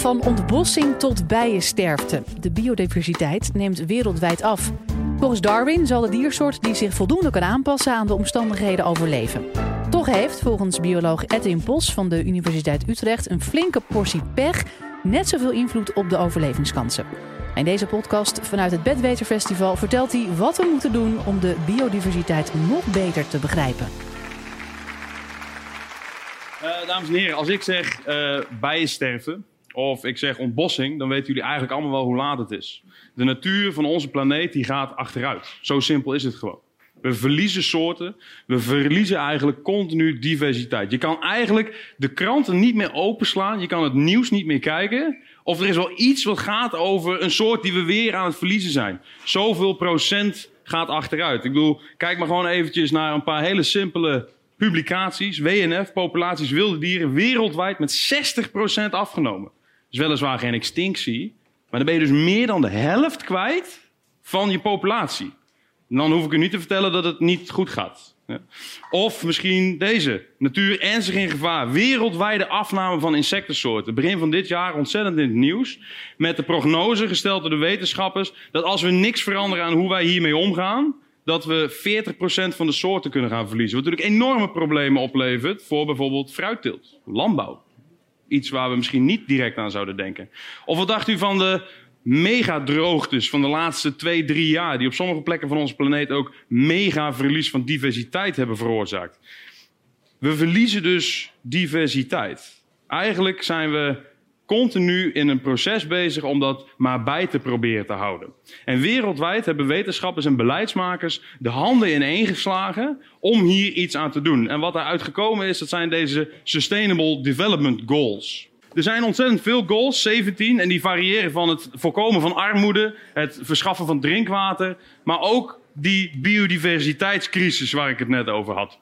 Van ontbossing tot bijensterfte. De biodiversiteit neemt wereldwijd af. Volgens Darwin zal de diersoort die zich voldoende kan aanpassen aan de omstandigheden overleven. Toch heeft volgens bioloog Edwin Bos van de Universiteit Utrecht een flinke portie pech net zoveel invloed op de overlevingskansen. In deze podcast vanuit het Bedweterfestival vertelt hij wat we moeten doen om de biodiversiteit nog beter te begrijpen. Uh, dames en heren, als ik zeg uh, bijensterven of ik zeg ontbossing, dan weten jullie eigenlijk allemaal wel hoe laat het is. De natuur van onze planeet die gaat achteruit. Zo simpel is het gewoon. We verliezen soorten, we verliezen eigenlijk continu diversiteit. Je kan eigenlijk de kranten niet meer openslaan, je kan het nieuws niet meer kijken. Of er is wel iets wat gaat over een soort die we weer aan het verliezen zijn. Zoveel procent gaat achteruit. Ik bedoel, kijk maar gewoon eventjes naar een paar hele simpele publicaties. WNF, populaties wilde dieren wereldwijd met 60% afgenomen. Is weliswaar geen extinctie, maar dan ben je dus meer dan de helft kwijt van je populatie. dan hoef ik u niet te vertellen dat het niet goed gaat. Of misschien deze. Natuur ernstig in gevaar. Wereldwijde afname van insectensoorten. Begin van dit jaar ontzettend in het nieuws. Met de prognose gesteld door de wetenschappers. dat als we niks veranderen aan hoe wij hiermee omgaan. dat we 40% van de soorten kunnen gaan verliezen. Wat natuurlijk enorme problemen oplevert voor bijvoorbeeld fruitteelt, landbouw. Iets waar we misschien niet direct aan zouden denken. Of wat dacht u van de megadroogtes van de laatste twee, drie jaar, die op sommige plekken van onze planeet ook mega verlies van diversiteit hebben veroorzaakt. We verliezen dus diversiteit. Eigenlijk zijn we continu in een proces bezig om dat maar bij te proberen te houden. En wereldwijd hebben wetenschappers en beleidsmakers de handen ineengeslagen om hier iets aan te doen. En wat daaruit gekomen is, dat zijn deze Sustainable Development Goals. Er zijn ontzettend veel goals, 17, en die variëren van het voorkomen van armoede, het verschaffen van drinkwater, maar ook die biodiversiteitscrisis waar ik het net over had.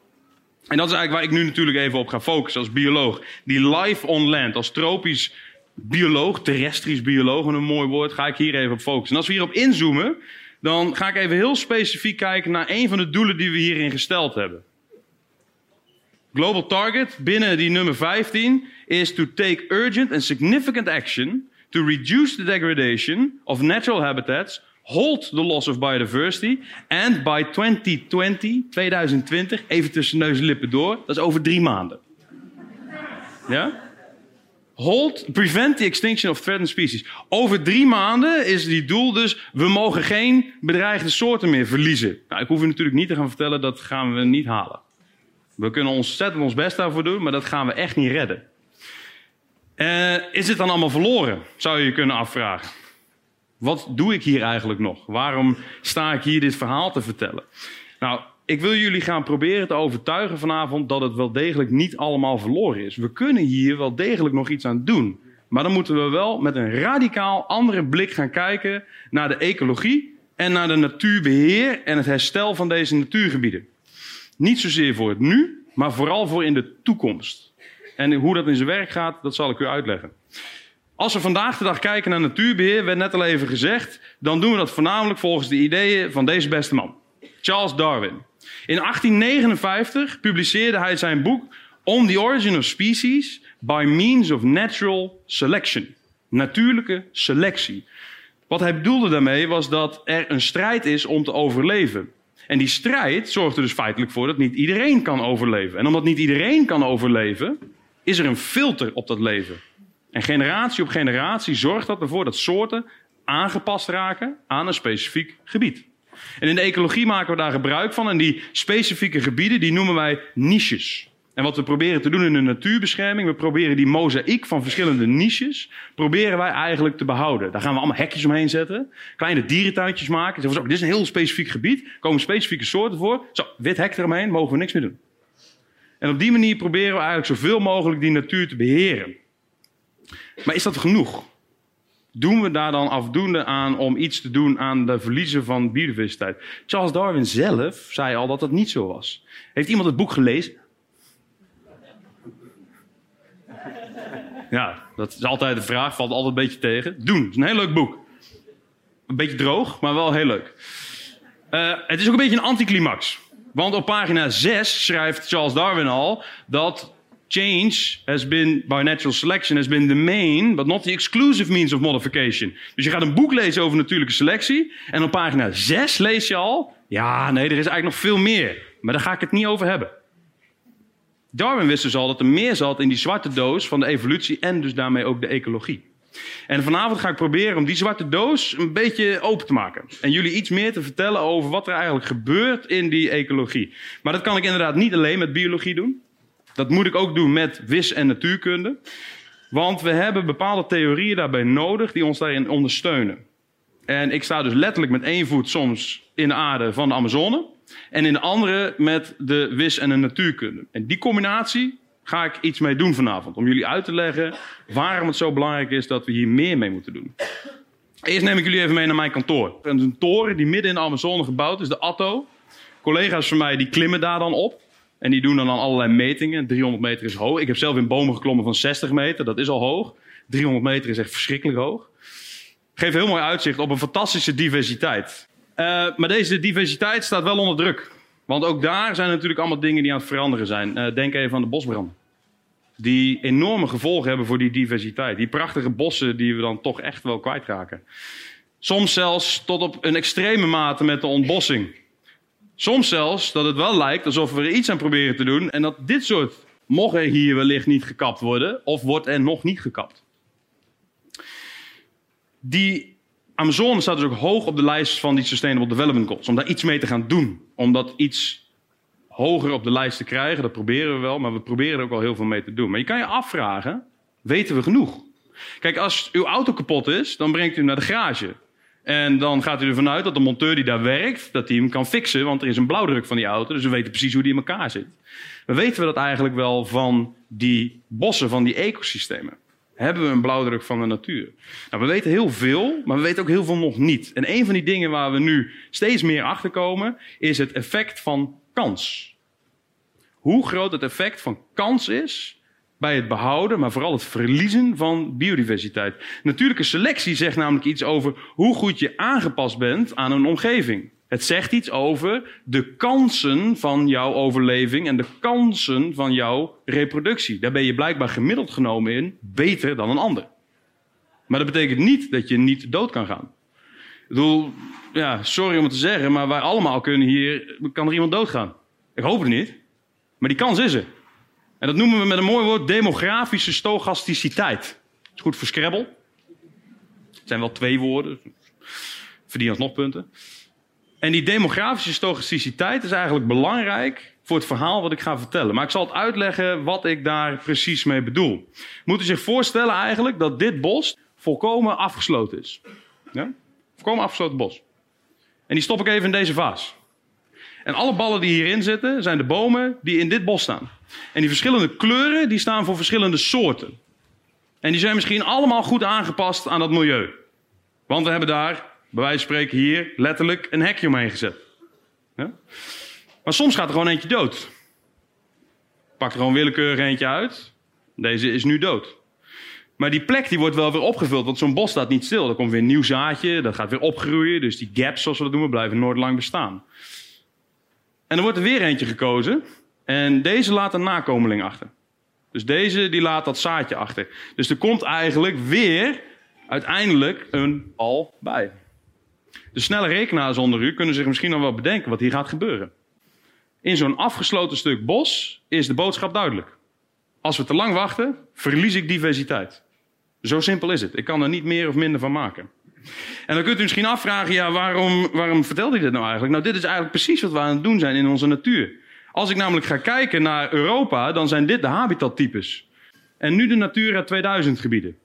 En dat is eigenlijk waar ik nu natuurlijk even op ga focussen als bioloog. Die life on land, als tropisch bioloog, terrestrisch bioloog, een mooi woord, ga ik hier even op focussen. En als we hierop inzoomen, dan ga ik even heel specifiek kijken naar een van de doelen die we hierin gesteld hebben. Global target binnen die nummer 15 is to take urgent and significant action to reduce the degradation of natural habitats, halt the loss of biodiversity and by 2020, 2020, even tussen neus en lippen door, dat is over drie maanden. Ja? Hold, prevent the extinction of threatened species. Over drie maanden is die doel dus, we mogen geen bedreigde soorten meer verliezen. Nou, ik hoef u natuurlijk niet te gaan vertellen, dat gaan we niet halen. We kunnen ontzettend ons best daarvoor doen, maar dat gaan we echt niet redden. Uh, is het dan allemaal verloren, zou je je kunnen afvragen. Wat doe ik hier eigenlijk nog? Waarom sta ik hier dit verhaal te vertellen? Nou, ik wil jullie gaan proberen te overtuigen vanavond dat het wel degelijk niet allemaal verloren is. We kunnen hier wel degelijk nog iets aan doen. Maar dan moeten we wel met een radicaal andere blik gaan kijken naar de ecologie en naar de natuurbeheer en het herstel van deze natuurgebieden. Niet zozeer voor het nu, maar vooral voor in de toekomst. En hoe dat in zijn werk gaat, dat zal ik u uitleggen. Als we vandaag de dag kijken naar natuurbeheer, werd net al even gezegd, dan doen we dat voornamelijk volgens de ideeën van deze beste man, Charles Darwin. In 1859 publiceerde hij zijn boek On the Origin of Species by Means of Natural Selection. Natuurlijke selectie. Wat hij bedoelde daarmee was dat er een strijd is om te overleven. En die strijd zorgt er dus feitelijk voor dat niet iedereen kan overleven. En omdat niet iedereen kan overleven, is er een filter op dat leven. En generatie op generatie zorgt dat ervoor dat soorten aangepast raken aan een specifiek gebied. En in de ecologie maken we daar gebruik van. En die specifieke gebieden, die noemen wij niches. En wat we proberen te doen in de natuurbescherming, we proberen die mozaïek van verschillende niches, proberen wij eigenlijk te behouden. Daar gaan we allemaal hekjes omheen zetten, kleine dierentuintjes maken. Zeggen zo, dit is een heel specifiek gebied, komen specifieke soorten voor. Zo, wit hek eromheen, mogen we niks meer doen. En op die manier proberen we eigenlijk zoveel mogelijk die natuur te beheren. Maar is dat genoeg? Doen we daar dan afdoende aan om iets te doen aan de verliezen van biodiversiteit? Charles Darwin zelf zei al dat dat niet zo was. Heeft iemand het boek gelezen? Ja, dat is altijd de vraag, valt altijd een beetje tegen. Doen, het is een heel leuk boek. Een beetje droog, maar wel heel leuk. Uh, het is ook een beetje een anticlimax. Want op pagina 6 schrijft Charles Darwin al dat change has been, by natural selection, has been the main, but not the exclusive means of modification. Dus je gaat een boek lezen over natuurlijke selectie. En op pagina 6 lees je al, ja, nee, er is eigenlijk nog veel meer. Maar daar ga ik het niet over hebben. Darwin wist dus al dat er meer zat in die zwarte doos van de evolutie en dus daarmee ook de ecologie. En vanavond ga ik proberen om die zwarte doos een beetje open te maken. En jullie iets meer te vertellen over wat er eigenlijk gebeurt in die ecologie. Maar dat kan ik inderdaad niet alleen met biologie doen. Dat moet ik ook doen met wis- en natuurkunde. Want we hebben bepaalde theorieën daarbij nodig die ons daarin ondersteunen. En ik sta dus letterlijk met één voet soms in de aarde van de Amazone. En in de andere met de wis- en de natuurkunde. En die combinatie ga ik iets mee doen vanavond. Om jullie uit te leggen waarom het zo belangrijk is dat we hier meer mee moeten doen. Eerst neem ik jullie even mee naar mijn kantoor. Is een toren die midden in de Amazone gebouwd is, de Atto. Collega's van mij die klimmen daar dan op. En die doen dan allerlei metingen. 300 meter is hoog. Ik heb zelf in bomen geklommen van 60 meter. Dat is al hoog. 300 meter is echt verschrikkelijk hoog. Geeft heel mooi uitzicht op een fantastische diversiteit. Uh, maar deze diversiteit staat wel onder druk. Want ook daar zijn natuurlijk allemaal dingen die aan het veranderen zijn. Uh, denk even aan de bosbranden. Die enorme gevolgen hebben voor die diversiteit. Die prachtige bossen die we dan toch echt wel kwijtraken. Soms zelfs tot op een extreme mate met de ontbossing. Soms zelfs dat het wel lijkt alsof we er iets aan proberen te doen. En dat dit soort mogen hier wellicht niet gekapt worden. Of wordt er nog niet gekapt. Die Amazone staat dus ook hoog op de lijst van die Sustainable Development Goals. Om daar iets mee te gaan doen. Om dat iets hoger op de lijst te krijgen. Dat proberen we wel, maar we proberen er ook al heel veel mee te doen. Maar je kan je afvragen, weten we genoeg? Kijk, als uw auto kapot is, dan brengt u hem naar de garage. En dan gaat u ervan uit dat de monteur die daar werkt, dat hij hem kan fixen. Want er is een blauwdruk van die auto, dus we weten precies hoe die in elkaar zit. We weten we dat eigenlijk wel van die bossen, van die ecosystemen hebben we een blauwdruk van de natuur. Nou, we weten heel veel, maar we weten ook heel veel nog niet. En een van die dingen waar we nu steeds meer achter komen, is het effect van kans. Hoe groot het effect van kans is bij het behouden, maar vooral het verliezen van biodiversiteit. Natuurlijke selectie zegt namelijk iets over hoe goed je aangepast bent aan een omgeving. Het zegt iets over de kansen van jouw overleving en de kansen van jouw reproductie. Daar ben je blijkbaar gemiddeld genomen in beter dan een ander. Maar dat betekent niet dat je niet dood kan gaan. Ik bedoel, ja, sorry om het te zeggen, maar wij allemaal kunnen hier, kan er iemand doodgaan. Ik hoop het niet, maar die kans is er. En dat noemen we met een mooi woord demografische stochasticiteit. Dat is goed voor Scrabble. Het zijn wel twee woorden. Verdien nog punten. En die demografische stochasticiteit is eigenlijk belangrijk voor het verhaal wat ik ga vertellen. Maar ik zal het uitleggen wat ik daar precies mee bedoel. Moet u zich voorstellen eigenlijk dat dit bos volkomen afgesloten is. Ja? Volkomen afgesloten bos. En die stop ik even in deze vaas. En alle ballen die hierin zitten zijn de bomen die in dit bos staan. En die verschillende kleuren die staan voor verschillende soorten. En die zijn misschien allemaal goed aangepast aan dat milieu. Want we hebben daar bij wijze van spreken hier letterlijk een hekje omheen gezet. Maar soms gaat er gewoon eentje dood. Pak er gewoon willekeurig eentje uit. Deze is nu dood. Maar die plek die wordt wel weer opgevuld, want zo'n bos staat niet stil. Er komt weer een nieuw zaadje, dat gaat weer opgroeien. Dus die gaps, zoals we dat noemen, blijven nooit lang bestaan. En er wordt er weer eentje gekozen. En deze laat een nakomeling achter. Dus deze die laat dat zaadje achter. Dus er komt eigenlijk weer uiteindelijk een al bij. De snelle rekenaars onder u kunnen zich misschien nog wel bedenken wat hier gaat gebeuren. In zo'n afgesloten stuk bos is de boodschap duidelijk. Als we te lang wachten, verlies ik diversiteit. Zo simpel is het. Ik kan er niet meer of minder van maken. En dan kunt u misschien afvragen, ja, waarom, waarom vertelt hij dit nou eigenlijk? Nou, dit is eigenlijk precies wat we aan het doen zijn in onze natuur. Als ik namelijk ga kijken naar Europa, dan zijn dit de habitattypes. En nu de Natura 2000 gebieden.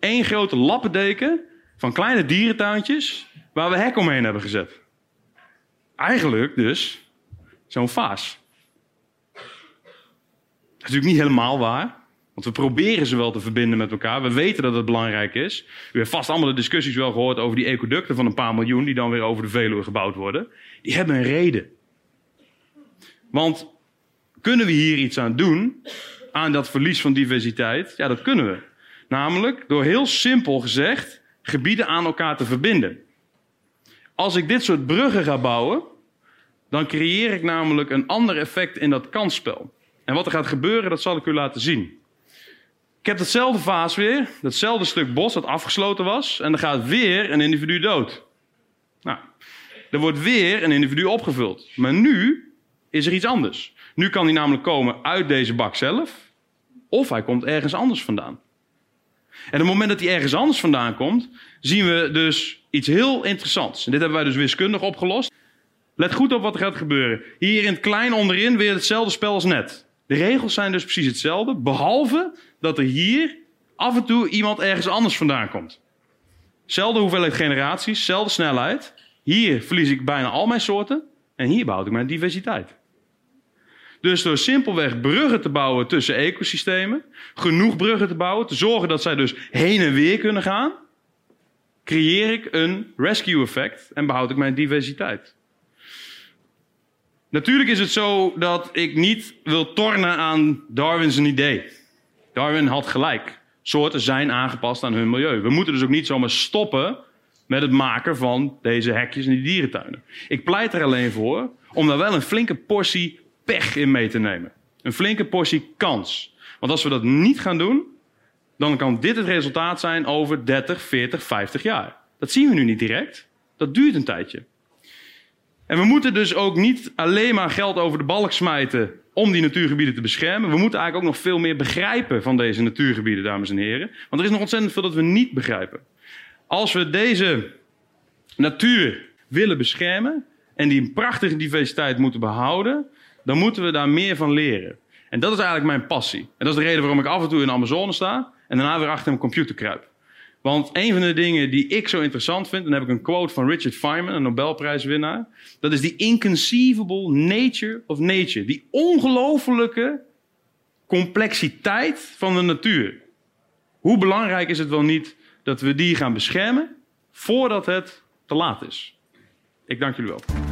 Eén grote lappendeken van kleine dierentuintjes waar we hek omheen hebben gezet. Eigenlijk dus zo'n vaas. Dat is natuurlijk niet helemaal waar. Want we proberen ze wel te verbinden met elkaar. We weten dat het belangrijk is. U heeft vast allemaal de discussies wel gehoord over die ecoducten van een paar miljoen die dan weer over de Veluwe gebouwd worden. Die hebben een reden. Want kunnen we hier iets aan doen, aan dat verlies van diversiteit? Ja, dat kunnen we. Namelijk door heel simpel gezegd gebieden aan elkaar te verbinden. Als ik dit soort bruggen ga bouwen, dan creëer ik namelijk een ander effect in dat kansspel. En wat er gaat gebeuren, dat zal ik u laten zien. Ik heb datzelfde vaas weer, datzelfde stuk bos dat afgesloten was, en er gaat weer een individu dood. Nou, er wordt weer een individu opgevuld. Maar nu is er iets anders. Nu kan hij namelijk komen uit deze bak zelf, of hij komt ergens anders vandaan. En op het moment dat hij ergens anders vandaan komt, zien we dus iets heel interessants. En dit hebben wij dus wiskundig opgelost. Let goed op wat er gaat gebeuren. Hier in het klein onderin weer hetzelfde spel als net. De regels zijn dus precies hetzelfde, behalve dat er hier af en toe iemand ergens anders vandaan komt. Zelfde hoeveelheid generaties, zelfde snelheid. Hier verlies ik bijna al mijn soorten en hier behoud ik mijn diversiteit. Dus door simpelweg bruggen te bouwen tussen ecosystemen, genoeg bruggen te bouwen, te zorgen dat zij dus heen en weer kunnen gaan, creëer ik een rescue effect en behoud ik mijn diversiteit. Natuurlijk is het zo dat ik niet wil tornen aan Darwin's idee. Darwin had gelijk. Soorten zijn aangepast aan hun milieu. We moeten dus ook niet zomaar stoppen met het maken van deze hekjes en die dierentuinen. Ik pleit er alleen voor om daar wel een flinke portie pech in mee te nemen. Een flinke portie kans. Want als we dat niet gaan doen, dan kan dit het resultaat zijn over 30, 40, 50 jaar. Dat zien we nu niet direct. Dat duurt een tijdje. En we moeten dus ook niet alleen maar geld over de balk smijten om die natuurgebieden te beschermen. We moeten eigenlijk ook nog veel meer begrijpen van deze natuurgebieden, dames en heren. Want er is nog ontzettend veel dat we niet begrijpen. Als we deze natuur willen beschermen en die prachtige diversiteit moeten behouden, dan moeten we daar meer van leren. En dat is eigenlijk mijn passie. En dat is de reden waarom ik af en toe in de Amazone sta en daarna weer achter een computer kruip. Want een van de dingen die ik zo interessant vind, en dan heb ik een quote van Richard Feynman, een Nobelprijswinnaar, dat is die inconceivable nature of nature. Die ongelofelijke complexiteit van de natuur. Hoe belangrijk is het wel niet dat we die gaan beschermen voordat het te laat is? Ik dank jullie wel.